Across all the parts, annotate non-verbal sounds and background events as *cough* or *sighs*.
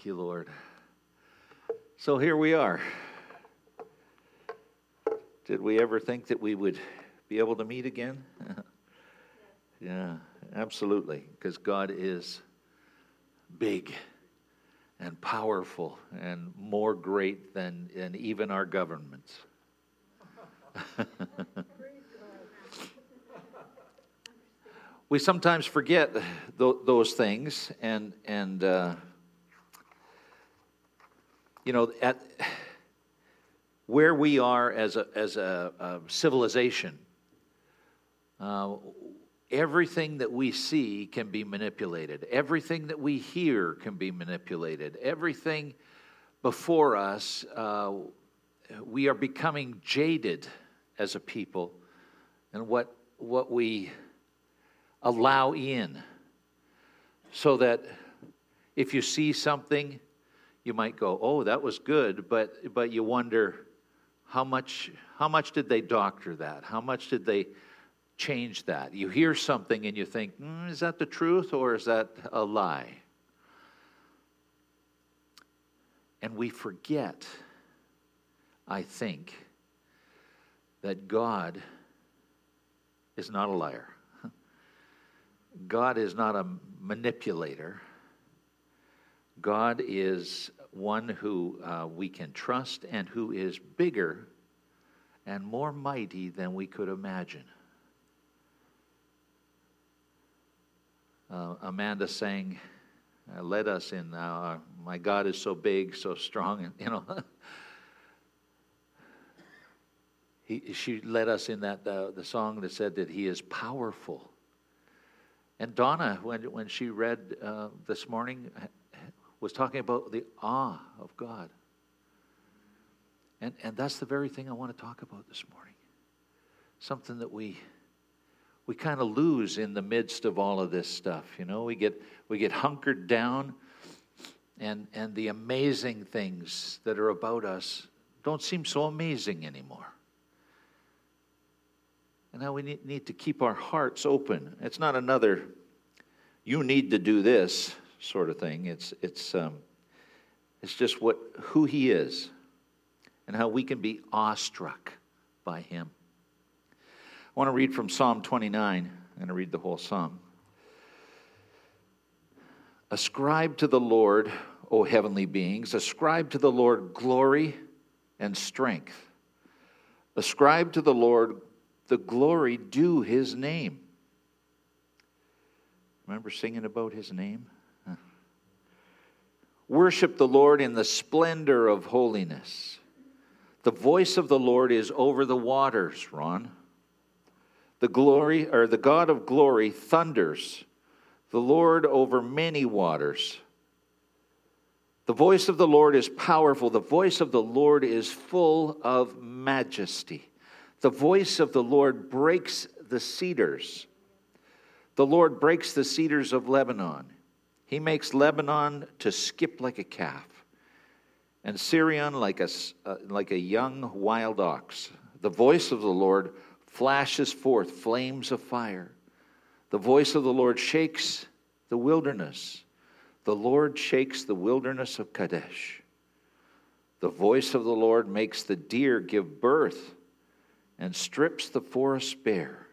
Thank you, Lord. So here we are. Did we ever think that we would be able to meet again? *laughs* yeah, absolutely. Because God is big and powerful and more great than, than even our governments. *laughs* we sometimes forget th- those things and and uh, you know at where we are as a as a, a civilization uh, everything that we see can be manipulated. Everything that we hear can be manipulated. Everything before us uh, we are becoming jaded as a people and what what we allow in. So that if you see something you might go oh that was good but but you wonder how much how much did they doctor that? How much did they change that? You hear something and you think mm, is that the truth or is that a lie? And we forget i think that god is not a liar. *laughs* God is not a manipulator. God is one who uh, we can trust and who is bigger and more mighty than we could imagine. Uh, Amanda sang, uh, led us in, uh, My God is so big, so strong, and *laughs* you know. he, she led us in that uh, the song that said that he is powerful and Donna, when, when she read uh, this morning, was talking about the awe of God. And, and that's the very thing I want to talk about this morning. Something that we, we kind of lose in the midst of all of this stuff. You know, we get, we get hunkered down, and, and the amazing things that are about us don't seem so amazing anymore and how we need to keep our hearts open. It's not another, you need to do this sort of thing. It's, it's, um, it's just what, who He is and how we can be awestruck by Him. I want to read from Psalm 29. I'm going to read the whole psalm. Ascribe to the Lord, O heavenly beings, ascribe to the Lord glory and strength. Ascribe to the Lord the glory due his name. Remember singing about his name? Worship the Lord in the splendor of holiness. The voice of the Lord is over the waters, Ron. The glory or the God of glory thunders. The Lord over many waters. The voice of the Lord is powerful. The voice of the Lord is full of majesty. The voice of the Lord breaks the cedars. The Lord breaks the cedars of Lebanon. He makes Lebanon to skip like a calf, and Sirion like a, uh, like a young wild ox. The voice of the Lord flashes forth flames of fire. The voice of the Lord shakes the wilderness. The Lord shakes the wilderness of Kadesh. The voice of the Lord makes the deer give birth and strips the forest bare.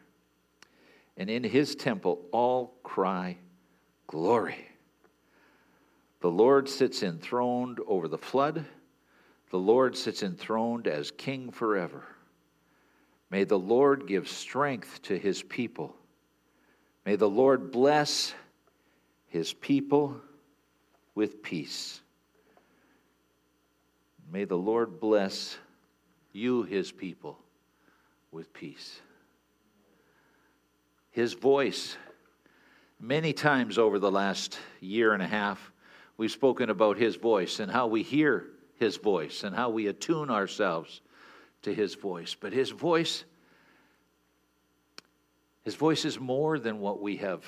And in his temple all cry, Glory. The Lord sits enthroned over the flood. The Lord sits enthroned as king forever. May the Lord give strength to his people. May the Lord bless his people with peace. May the Lord bless you, his people with peace. His voice, many times over the last year and a half, we've spoken about His voice and how we hear His voice and how we attune ourselves to His voice. But His voice, His voice is more than what we have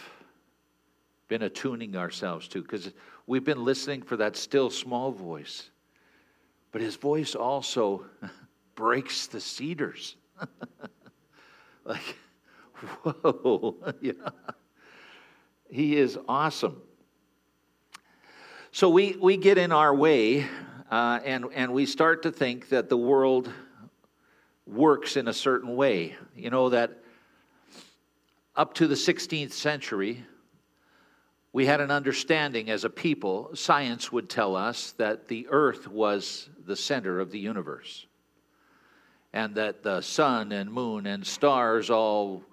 been attuning ourselves to because we've been listening for that still small voice. But His voice also *laughs* breaks the cedars. *laughs* like, *laughs* whoa. yeah. He is awesome. So we, we get in our way uh, and, and we start to think that the world works in a certain way. You know, that up to the 16th century, we had an understanding as a people, science would tell us that the earth was the center of the universe and that the sun and moon and stars all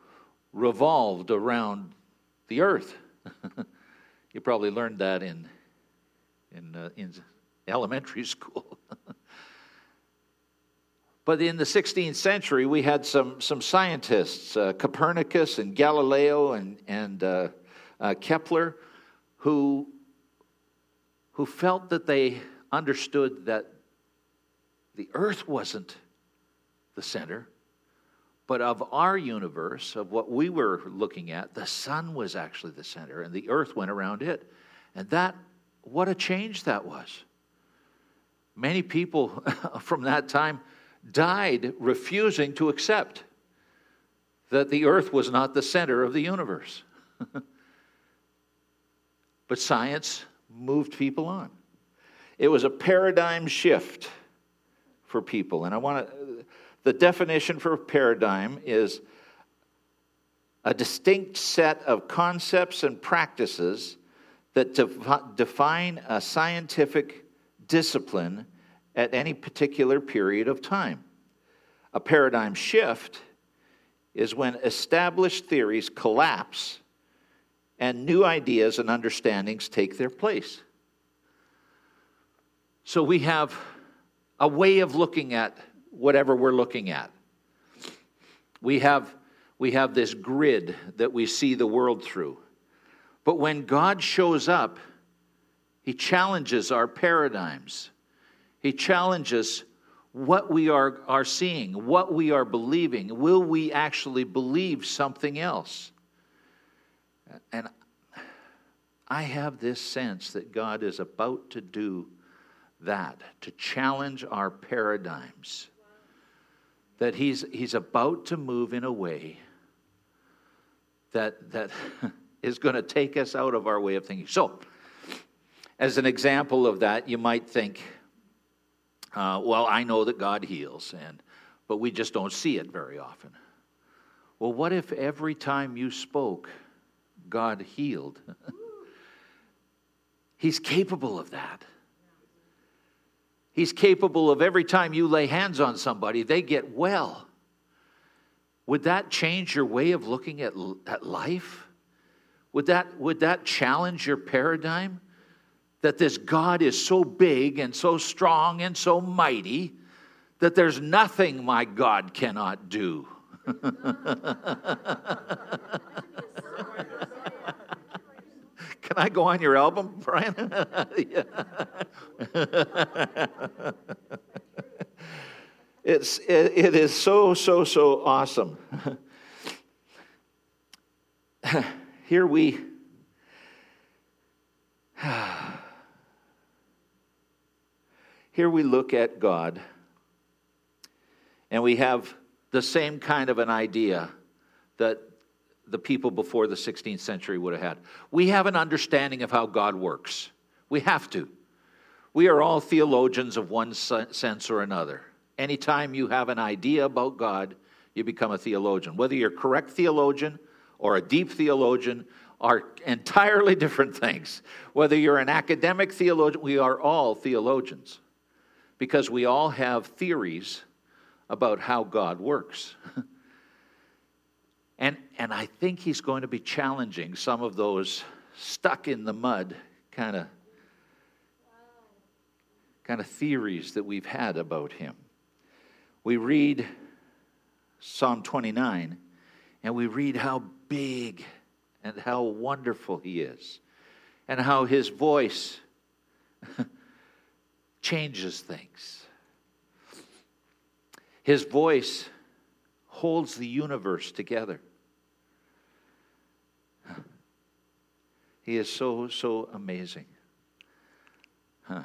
revolved around the earth. *laughs* you probably learned that in, in, uh, in elementary *laughs* school. but in the 16th century, we had some, some scientists, uh, Copernicus and Galileo and, and uh, uh Kepler, who, who felt that they understood that the earth wasn't the center, but of our universe, of what we were looking at, the sun was actually the center and the earth went around it. And that, what a change that was. Many people *laughs* from that time died refusing to accept that the earth was not the center of the universe. *laughs* but science moved people on. It was a paradigm shift for people. And I want to, the definition for paradigm is a distinct set of concepts and practices that define a scientific discipline at any particular period of time. A paradigm shift is when established theories collapse and new ideas and understandings take their place. So we have a way of looking at whatever we're looking at. We have, we have this grid that we see the world through. But when God shows up, He challenges our paradigms. He challenges what we are, are seeing, what we are believing. Will we actually believe something else? And I have this sense that God is about to do that, to challenge our paradigms. That he's, he's about to move in a way that, that *laughs* is going to take us out of our way of thinking. So, as an example of that, you might think, uh, well, I know that God heals, and, but we just don't see it very often. Well, what if every time you spoke, God healed? *laughs* He's capable of that. He's capable of every time you lay hands on somebody, they get well. Would that change your way of looking at, at life? Would that, would that challenge your paradigm? That this God is so big and so strong and so mighty that there's nothing my God cannot do. *laughs* Can I go on your album, Brian? *laughs* *laughs* it's, it, it is so, so, so awesome. Here we. *sighs* Here we look at God and we have the same kind of an idea that the people before the 16th century would have had. We have an understanding of how God works. We have to. We are all theologians of one sense or another. Anytime you have an idea about God, you become a theologian. Whether you're a correct theologian or a deep theologian are entirely different things. Whether you're an academic theologian, we are all theologians because we all have theories about how God works. *laughs* And, and I think he's going to be challenging some of those stuck in the mud kind of kind of theories that we've had about him. We read Psalm 29 and we read how big and how wonderful he is and how his voice *laughs* changes things. His voice holds the universe together. He is so, so amazing. Huh.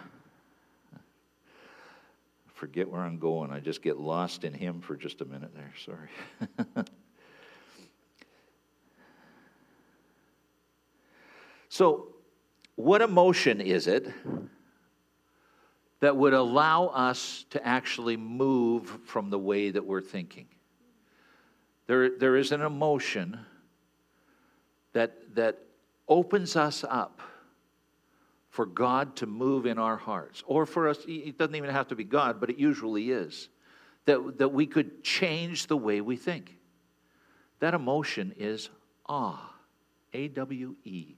Forget where I'm going. I just get lost in Him for just a minute there. Sorry. *laughs* so, what emotion is it that would allow us to actually move from the way that we're thinking? There, there is an emotion that, that opens us up for God to move in our hearts, or for us, it doesn't even have to be God, but it usually is, that, that we could change the way we think. That emotion is awe, A W E.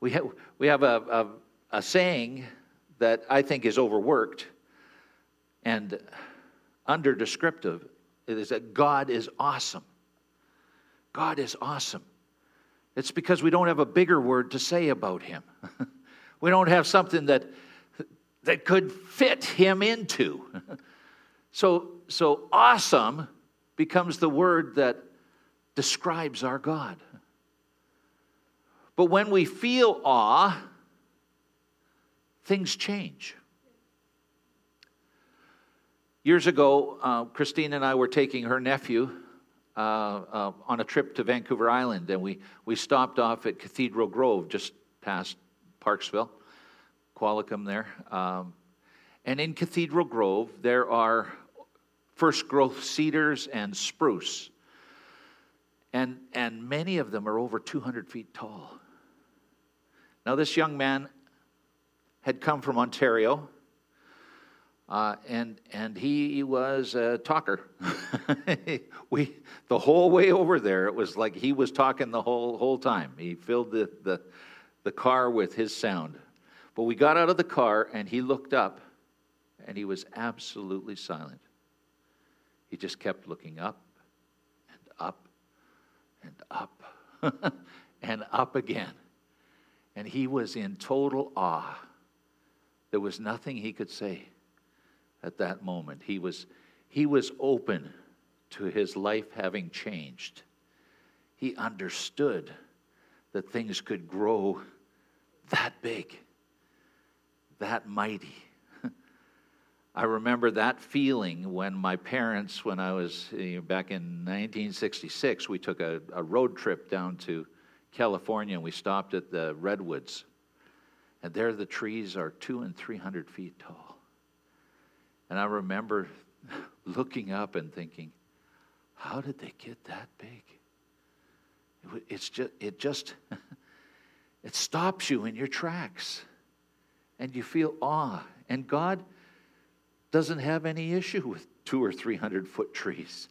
We have, we have a, a, a saying that I think is overworked and under descriptive. It is that God is awesome. God is awesome. It's because we don't have a bigger word to say about him. *laughs* we don't have something that, that could fit him into. *laughs* so, so awesome becomes the word that describes our God. But when we feel awe, things change. Years ago, uh, Christine and I were taking her nephew uh, uh, on a trip to Vancouver Island, and we, we stopped off at Cathedral Grove, just past Parksville, Qualicum there. Um, and in Cathedral Grove, there are first growth cedars and spruce. And, and many of them are over 200 feet tall. Now, this young man had come from Ontario, uh, and, and he was a talker. *laughs* we, the whole way over there, it was like he was talking the whole, whole time. He filled the, the, the car with his sound. But we got out of the car, and he looked up, and he was absolutely silent. He just kept looking up and up and up *laughs* and up again. And he was in total awe. There was nothing he could say at that moment. He was, he was open to his life having changed. He understood that things could grow that big, that mighty. *laughs* I remember that feeling when my parents, when I was you know, back in 1966, we took a, a road trip down to California, and we stopped at the redwoods. And there the trees are two and three hundred feet tall. And I remember *laughs* looking up and thinking, how did they get that big? It's just, it just, *laughs* it stops you in your tracks. And you feel awe. And God doesn't have any issue with two or three hundred foot trees.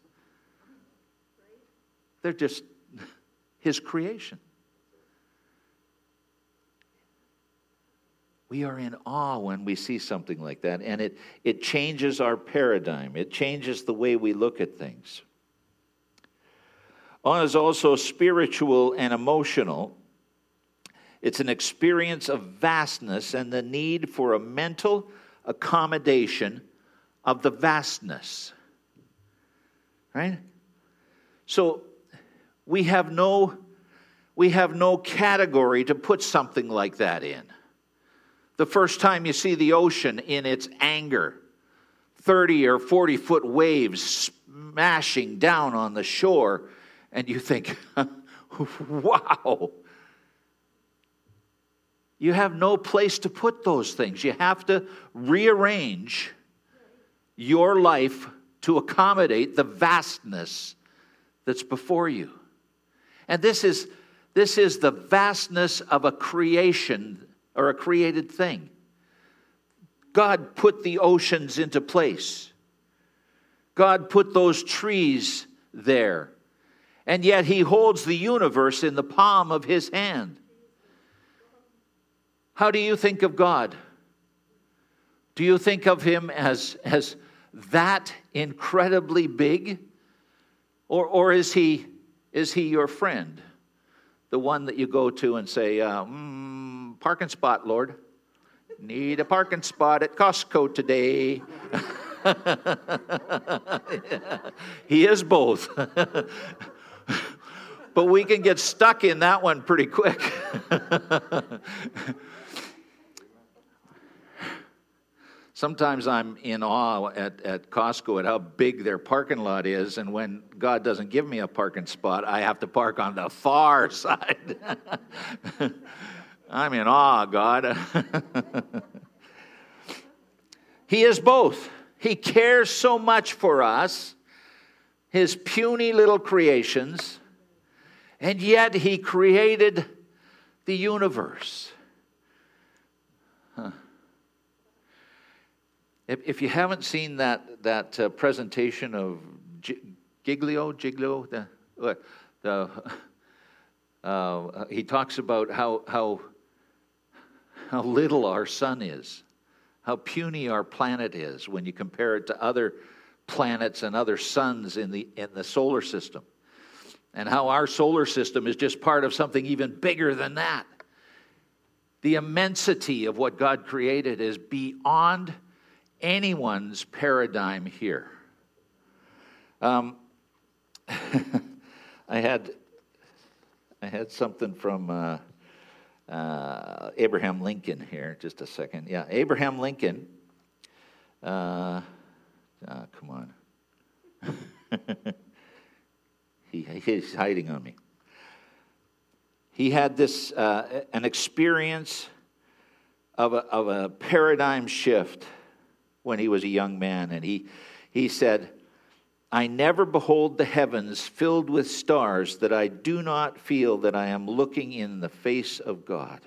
They're just *laughs* His creation. We are in awe when we see something like that, and it, it changes our paradigm. It changes the way we look at things. Awe is also spiritual and emotional. It's an experience of vastness and the need for a mental accommodation of the vastness. Right? So we have no we have no category to put something like that in. The first time you see the ocean in its anger, 30 or 40 foot waves smashing down on the shore, and you think, *laughs* wow. You have no place to put those things. You have to rearrange your life to accommodate the vastness that's before you. And this is, this is the vastness of a creation or a created thing. God put the oceans into place. God put those trees there. And yet he holds the universe in the palm of his hand. How do you think of God? Do you think of him as, as that incredibly big? Or, or is, he, is he your friend? The one that you go to and say, uh, mm, parking spot, Lord. Need a parking spot at Costco today. *laughs* he is both. *laughs* but we can get stuck in that one pretty quick. *laughs* Sometimes I'm in awe at, at Costco at how big their parking lot is, and when God doesn't give me a parking spot, I have to park on the far *laughs* side. I'm in awe, God. *laughs* he is both. He cares so much for us, his puny little creations, and yet he created the universe. Huh. If, if, you haven't seen that, that uh, presentation of G- Giglio, Giglio, the, the, *laughs* uh, he talks about how, how, how little our sun is, how puny our planet is when you compare it to other planets and other suns in the, in the solar system, and how our solar system is just part of something even bigger than that. The immensity of what God created is beyond anyone's paradigm here. Um, *laughs* I had I had something from uh, uh, Abraham Lincoln here. Just a second. Yeah, Abraham Lincoln. Uh, ah, come on. *laughs* he, he's hiding on me. He had this uh, an experience of a, of a paradigm shift when he was a young man, and he he said I never behold the heavens filled with stars that I do not feel that I am looking in the face of God.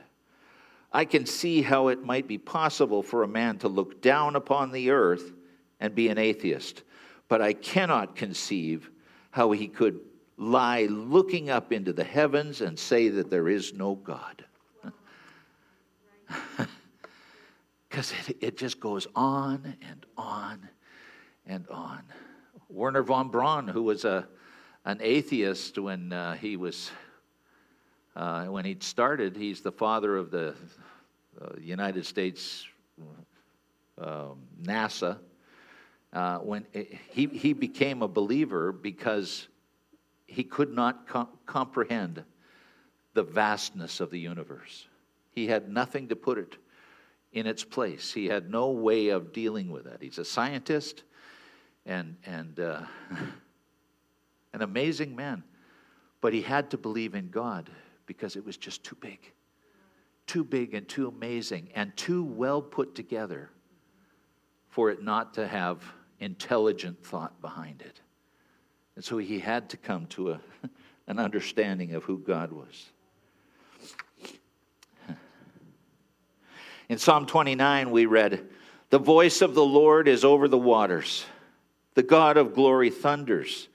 I can see how it might be possible for a man to look down upon the earth and be an atheist, but I cannot conceive how he could lie looking up into the heavens and say that there is no God. *laughs* Because it, it just goes on and on and on. Wernher von Braun, who was a, an atheist when uh, he was uh, when he started. He's the father of the uh, United States um, NASA. Uh, when it, he he became a believer because he could not com- comprehend the vastness of the universe. He had nothing to put it in its place. He had no way of dealing with that. He's a scientist and, and uh, *laughs* an amazing man. But he had to believe in God because it was just too big. Too big and too amazing and too well put together for it not to have intelligent thought behind it. And so he had to come to a, *laughs* an understanding of who God was. In Psalm 29, we read, The voice of the Lord is over the waters. The God of glory thunders.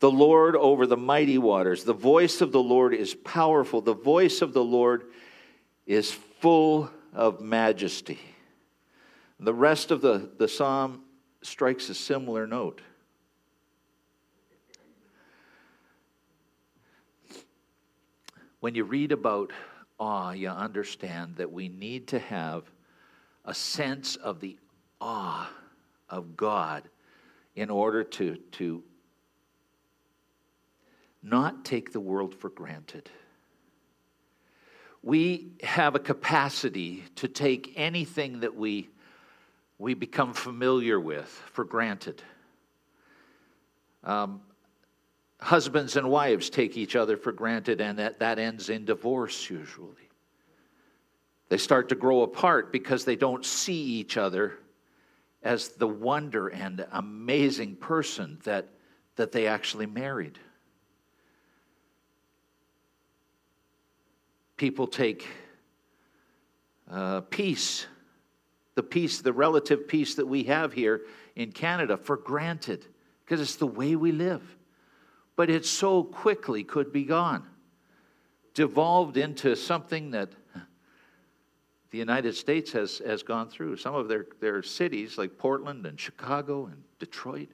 The Lord over the mighty waters. The voice of the Lord is powerful. The voice of the Lord is full of majesty. The rest of the, the psalm strikes a similar note. When you read about awe, you understand that we need to have a sense of the awe of God in order to, to not take the world for granted. We have a capacity to take anything that we, we become familiar with for granted. Um, husbands and wives take each other for granted, and that, that ends in divorce usually. They start to grow apart because they don't see each other as the wonder and amazing person that, that they actually married. People take uh, peace, the peace, the relative peace that we have here in Canada, for granted because it's the way we live. But it so quickly could be gone, devolved into something that the United States has, has gone through. Some of their, their cities, like Portland and Chicago and Detroit,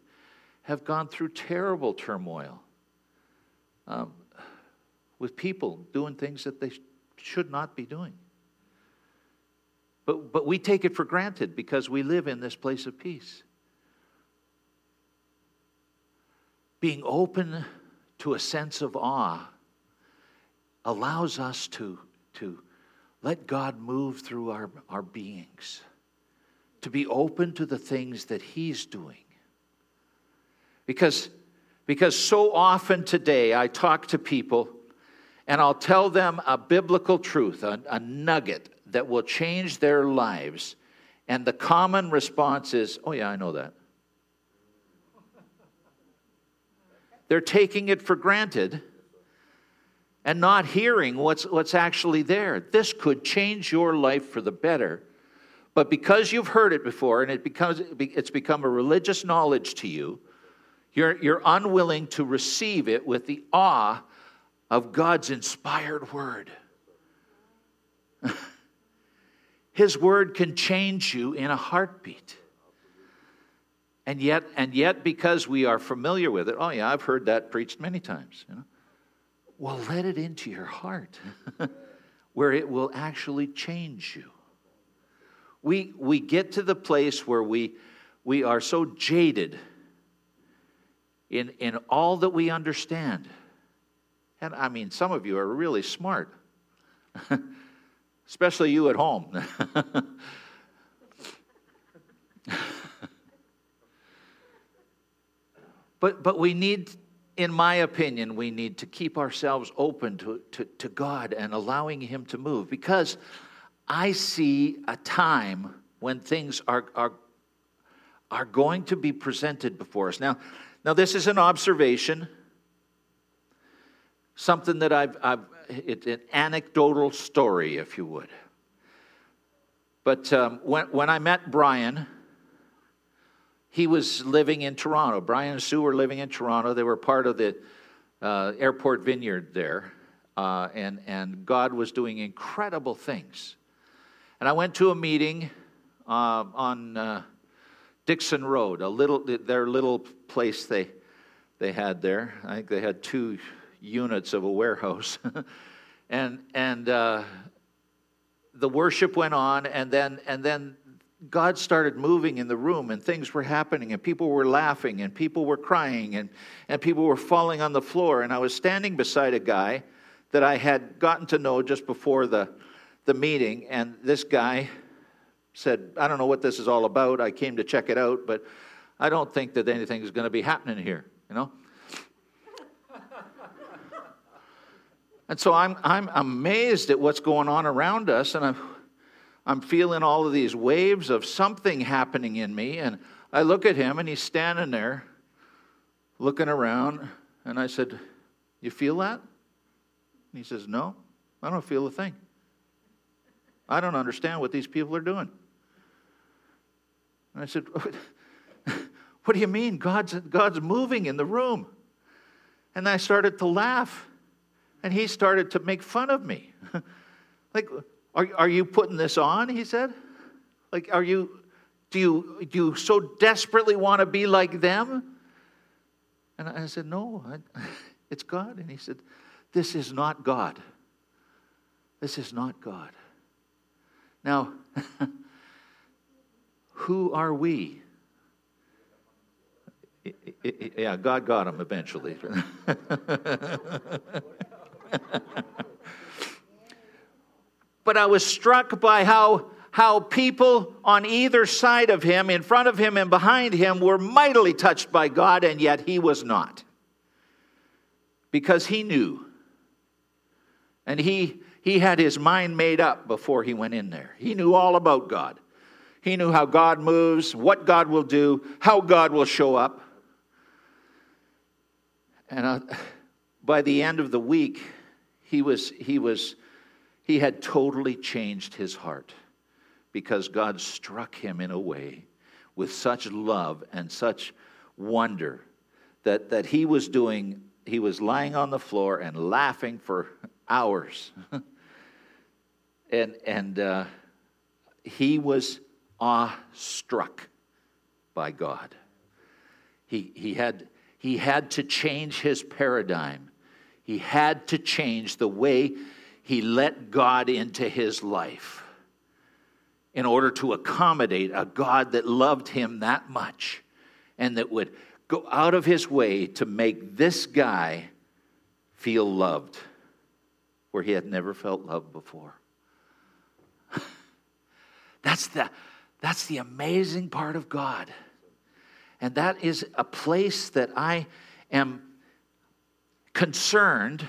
have gone through terrible turmoil um, with people doing things that they sh- should not be doing. But, but we take it for granted because we live in this place of peace. Being open to a sense of awe allows us to, to let God move through our, our beings, to be open to the things that He's doing. Because, because so often today I talk to people and I'll tell them a biblical truth, a, a nugget that will change their lives. And the common response is, Oh, yeah, I know that. They're taking it for granted and not hearing what's, what's actually there. This could change your life for the better. But because you've heard it before and it becomes, it's become a religious knowledge to you, you're, you're unwilling to receive it with the awe of God's inspired word. *laughs* His word can change you in a heartbeat. And yet, and yet, because we are familiar with it, oh yeah, I've heard that preached many times. You know? Well, let it into your heart *laughs* where it will actually change you. We, we get to the place where we, we are so jaded in, in all that we understand. And I mean, some of you are really smart, *laughs* especially you at home. *laughs* but, but we need, in my opinion, we need to keep ourselves open to, to, to God and allowing Him to move because I see a time when things are, are, are going to be presented before us. Now, now, this is an observation, something that I've, I've it's an anecdotal story, if you would. But um, when, when I met Brian, he was living in Toronto. Brian and Sue were living in Toronto. They were part of the uh, airport vineyard there. Uh, and, and God was doing incredible things. And I went to a meeting uh, on uh, Dixon Road, a little their little place they they had there. I think they had two units of a warehouse, *laughs* and and uh, the worship went on, and then and then God started moving in the room, and things were happening, and people were laughing, and people were crying, and and people were falling on the floor, and I was standing beside a guy that I had gotten to know just before the the meeting, and this guy said, I don't know what this is all about. I came to check it out, but I don't think that anything is going to be happening here, you know? and so I'm, I'm amazed at what's going on around us, and I'm, I'm feeling all of these waves of something happening in me. And I look at him, and he's standing there looking around, and I said, You feel that? And he says, No, I don't feel a thing. I don't understand what these people are doing. And I said, What *laughs* do you mean? God's, God's moving in the room. And I started to laugh. And he started to make fun of me. *laughs* like, are, are you putting this on? He said. Like, are you, do you, do you so desperately want to be like them? And I said, No, I, *laughs* it's God. And he said, This is not God. This is not God. Now, *laughs* who are we? Yeah, God got him eventually. *laughs* but I was struck by how, how people on either side of him, in front of him and behind him, were mightily touched by God, and yet he was not. Because he knew. And he, he had his mind made up before he went in there. He knew all about God. He knew how God moves, what God will do, how God will show up. And uh, *sighs* by the end of the week, he was, he was, he had totally changed his heart because God struck him in a way with such love and such wonder that, that he was doing, he was lying on the floor and laughing for hours. *laughs* and and uh, he was awestruck by God. He, he, had, he had to change his paradigm. He had to change the way he let God into his life in order to accommodate a God that loved him that much and that would go out of his way to make this guy feel loved where he had never felt love before. *laughs* That's the, that's the amazing part of God. And that is a place that I am concerned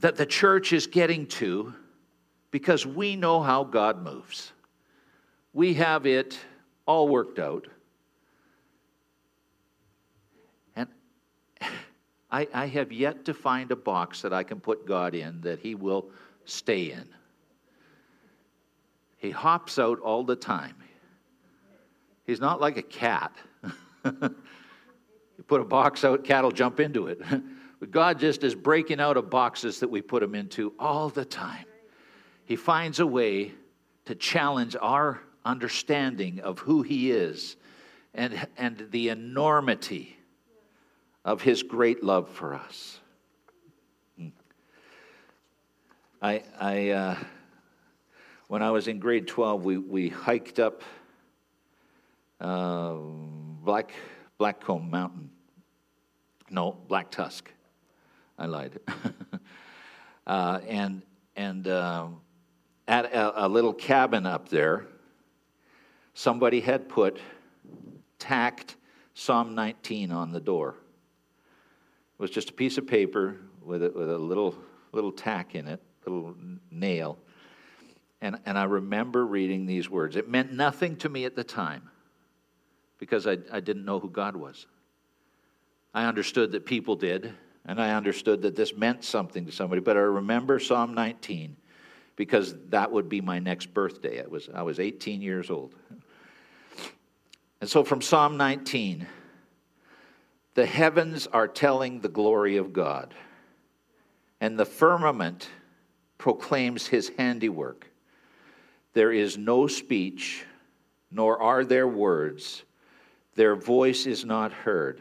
that the church is getting to because we know how God moves. We have it all worked out. And *laughs* I, I have yet to find a box that I can put God in that He will stay in. He hops out all the time. He's not like a cat. *laughs* you put a box out, cat will jump into it. *laughs* but God just is breaking out of boxes that we put him into all the time. He finds a way to challenge our understanding of who he is and, and the enormity of his great love for us. Hmm. I, I uh, when I was in grade 12, we, we hiked up uh, Black, Blackcomb Mountain. No, Black Tusk. I lied. *laughs* uh, and and uh, at a, a little cabin up there, somebody had put tacked Psalm 19 on the door. It was just a piece of paper with a, with a little little tack in it, little nail and, and I remember reading these words. It meant nothing to me at the time because I, I didn't know who God was. I understood that people did, and I understood that this meant something to somebody, but I remember Psalm 19 because that would be my next birthday. It was, I was 18 years old. And so from Psalm 19, the heavens are telling the glory of God, and the firmament proclaims his handiwork. There is no speech, nor are there words. Their voice is not heard.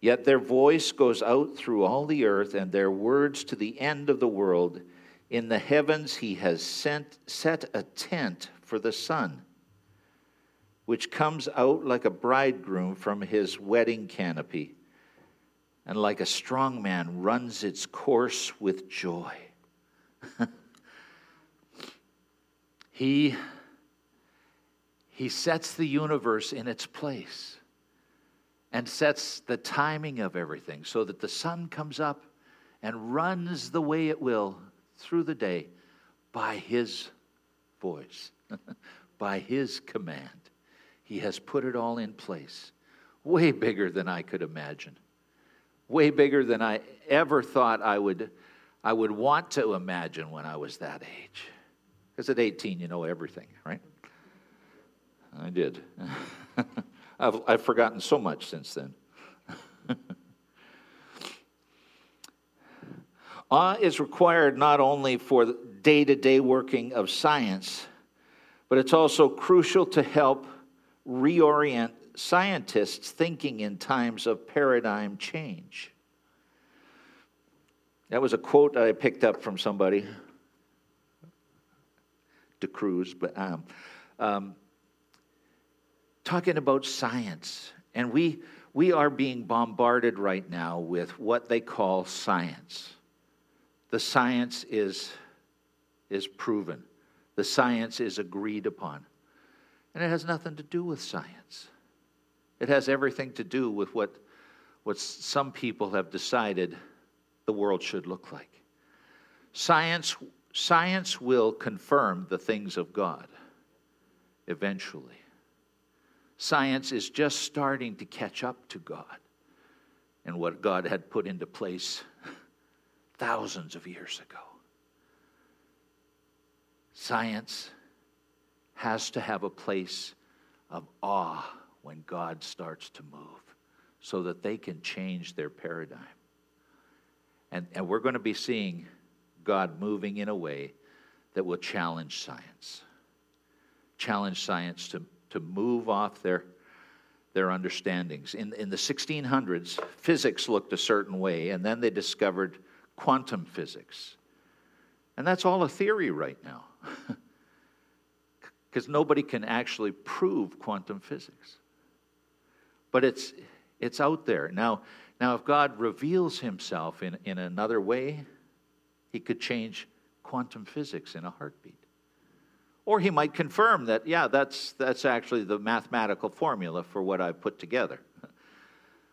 Yet their voice goes out through all the earth, and their words to the end of the world. In the heavens he has sent, set a tent for the sun, which comes out like a bridegroom from his wedding canopy, and like a strong man runs its course with joy. *laughs* He, he sets the universe in its place and sets the timing of everything so that the sun comes up and runs the way it will through the day by his voice, *laughs* by his command. He has put it all in place, way bigger than I could imagine, way bigger than I ever thought I would, I would want to imagine when I was that age. Because at 18, you know everything, right? I did. *laughs* I've, I've forgotten so much since then. *laughs* Awe is required not only for the day to day working of science, but it's also crucial to help reorient scientists' thinking in times of paradigm change. That was a quote I picked up from somebody De Cruz, but um, um, talking about science. And we, we are being bombarded right now with what they call science. The science is, is proven, the science is agreed upon. And it has nothing to do with science. It has everything to do with what, what some people have decided the world should look like. Science Science will confirm the things of God eventually. Science is just starting to catch up to God and what God had put into place *laughs* thousands of years ago. Science has to have a place of awe when God starts to move so that they can change their paradigm. And, and we're going to be seeing God moving in a way that will challenge science. Challenge science to, to move off their, their understandings. In, in the 1600s, physics looked a certain way, and then they discovered quantum physics. And that's all a theory right now. *laughs* Because nobody can actually prove quantum physics. But it's, it's out there. Now, now, if God reveals himself in, in another way, he could change quantum physics in a heartbeat. Or he might confirm that, yeah, that's, that's actually the mathematical formula for what I've put together.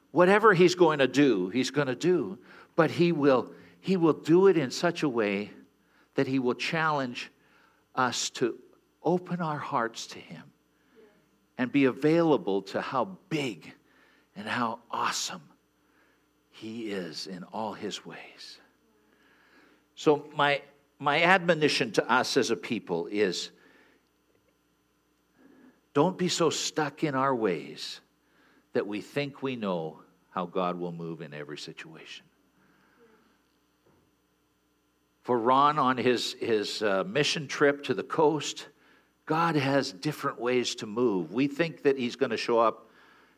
Whatever he's going to do, he's going to do, but he will, He will do it in such a way that He will challenge us to open our hearts to Him and be available to how big and how awesome He is in all His ways. So, my, my admonition to us as a people is don't be so stuck in our ways that we think we know how God will move in every situation. For Ron on his, his uh, mission trip to the coast, God has different ways to move. We think that he's going to show up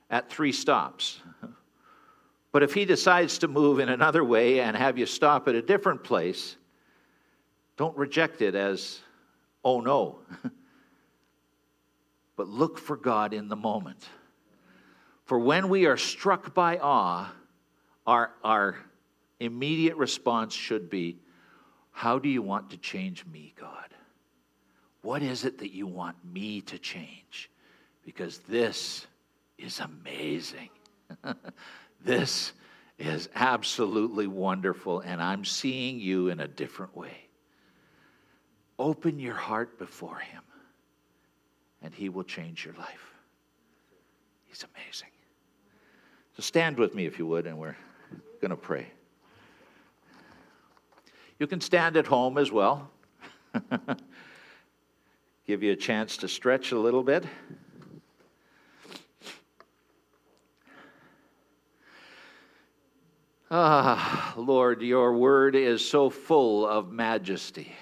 at three stops. *laughs* But if he decides to move in another way and have you stop at a different place, don't reject it as, oh no. *laughs* but look for God in the moment. For when we are struck by awe, our, our immediate response should be, How do you want to change me, God? What is it that you want me to change? Because this is amazing. *laughs* this is absolutely wonderful, and I'm seeing you in a different way. Open your heart before Him, and He will change your life. He's amazing. So stand with me, if you would, and we're going to pray. You can stand at home as well. *laughs* Give you a chance to stretch a little bit. Ah, Lord, your word is so full of majesty.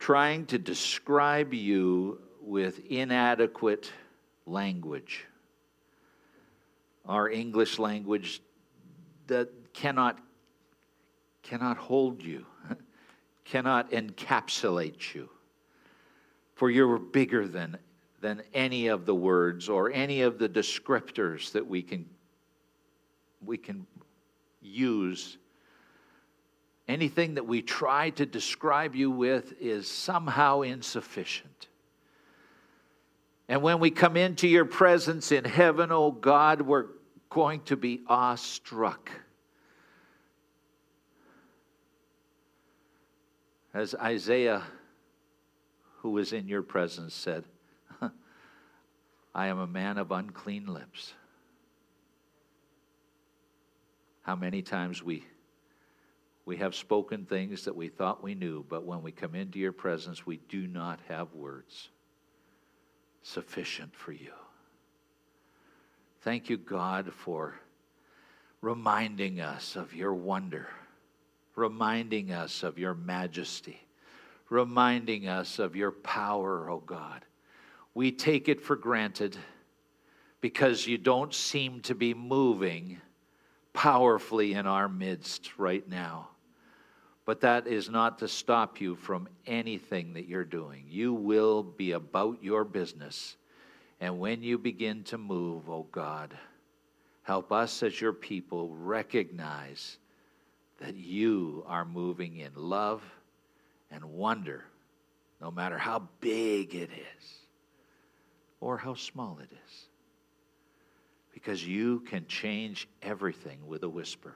Trying to describe you with inadequate language our English language that cannot, cannot hold you, *laughs* cannot encapsulate you. For you're bigger than, than any of the words or any of the descriptors that we can, we can use. Anything that we try to describe you with is somehow insufficient. And when we come into your presence in heaven, oh God, we're going to be awestruck. As Isaiah, who was in your presence, said, I am a man of unclean lips. How many times we we have spoken things that we thought we knew, but when we come into your presence, we do not have words sufficient for you. Thank you, God, for reminding us of your wonder, reminding us of your majesty, reminding us of your power, O oh God. We take it for granted because you don't seem to be moving powerfully in our midst right now. But that is not to stop you from anything that you're doing. You will be about your business. And when you begin to move, oh God, help us as your people recognize that you are moving in love and wonder, no matter how big it is or how small it is. Because you can change everything with a whisper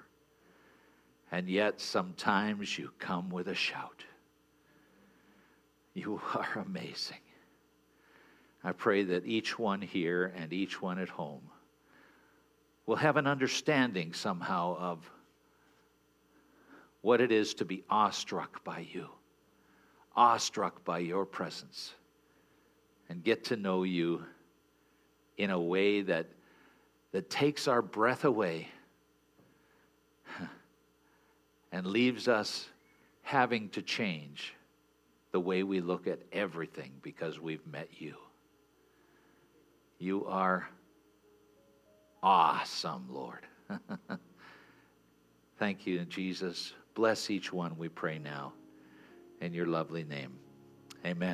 and yet sometimes you come with a shout. You *laughs* are amazing. I pray that each one here and each one at home will have an understanding somehow of what it is to be awestruck by you, awestruck by your presence, and get to know you in a way that, that takes our breath away and leaves us having to change the way we look at everything because we've met you. You are awesome, Lord. *laughs* Thank you, Jesus. Bless each one, we pray now. In your lovely name. Amen.